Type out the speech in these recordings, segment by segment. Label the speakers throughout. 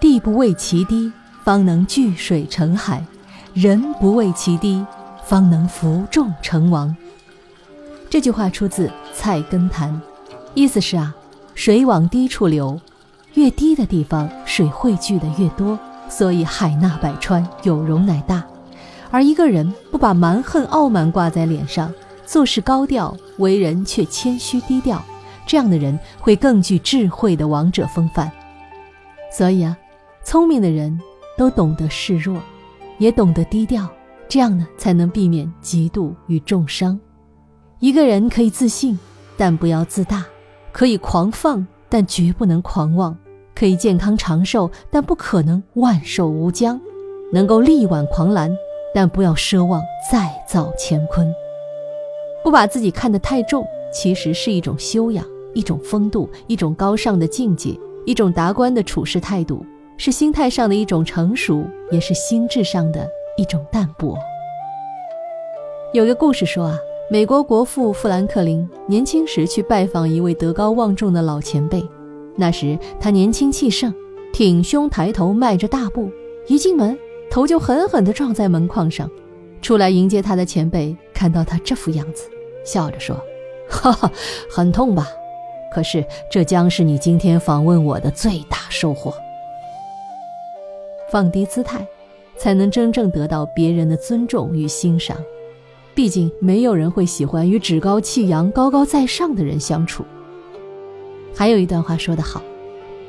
Speaker 1: 地不为其低，方能聚水成海；人不为其低，方能服众成王。这句话出自《菜根谭》，意思是啊，水往低处流，越低的地方水汇聚的越多，所以海纳百川，有容乃大。而一个人不把蛮横傲慢挂在脸上，做事高调，为人却谦虚低调，这样的人会更具智慧的王者风范。所以啊，聪明的人都懂得示弱，也懂得低调，这样呢才能避免嫉妒与重伤。一个人可以自信，但不要自大；可以狂放，但绝不能狂妄；可以健康长寿，但不可能万寿无疆；能够力挽狂澜，但不要奢望再造乾坤。不把自己看得太重，其实是一种修养，一种风度，一种高尚的境界，一种达观的处事态度，是心态上的一种成熟，也是心智上的一种淡泊。有个故事说啊。美国国父富兰克林年轻时去拜访一位德高望重的老前辈，那时他年轻气盛，挺胸抬头，迈着大步，一进门头就狠狠地撞在门框上。出来迎接他的前辈看到他这副样子，笑着说：“哈哈，很痛吧？可是这将是你今天访问我的最大收获。放低姿态，才能真正得到别人的尊重与欣赏。”毕竟，没有人会喜欢与趾高气扬、高高在上的人相处。还有一段话说得好：“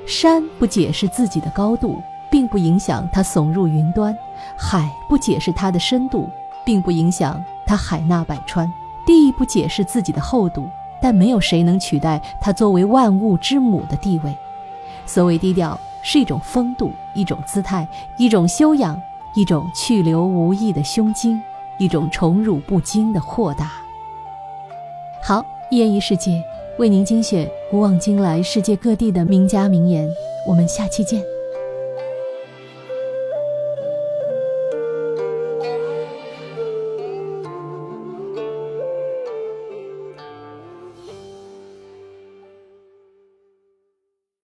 Speaker 1: 山不解释自己的高度，并不影响它耸入云端；海不解释它的深度，并不影响它海纳百川；地不解释自己的厚度，但没有谁能取代它作为万物之母的地位。所谓低调，是一种风度，一种姿态，一种修养，一种去留无意的胸襟。”一种宠辱不惊的豁达。好，一言一世界为您精选古往今来世界各地的名家名言，我们下期见。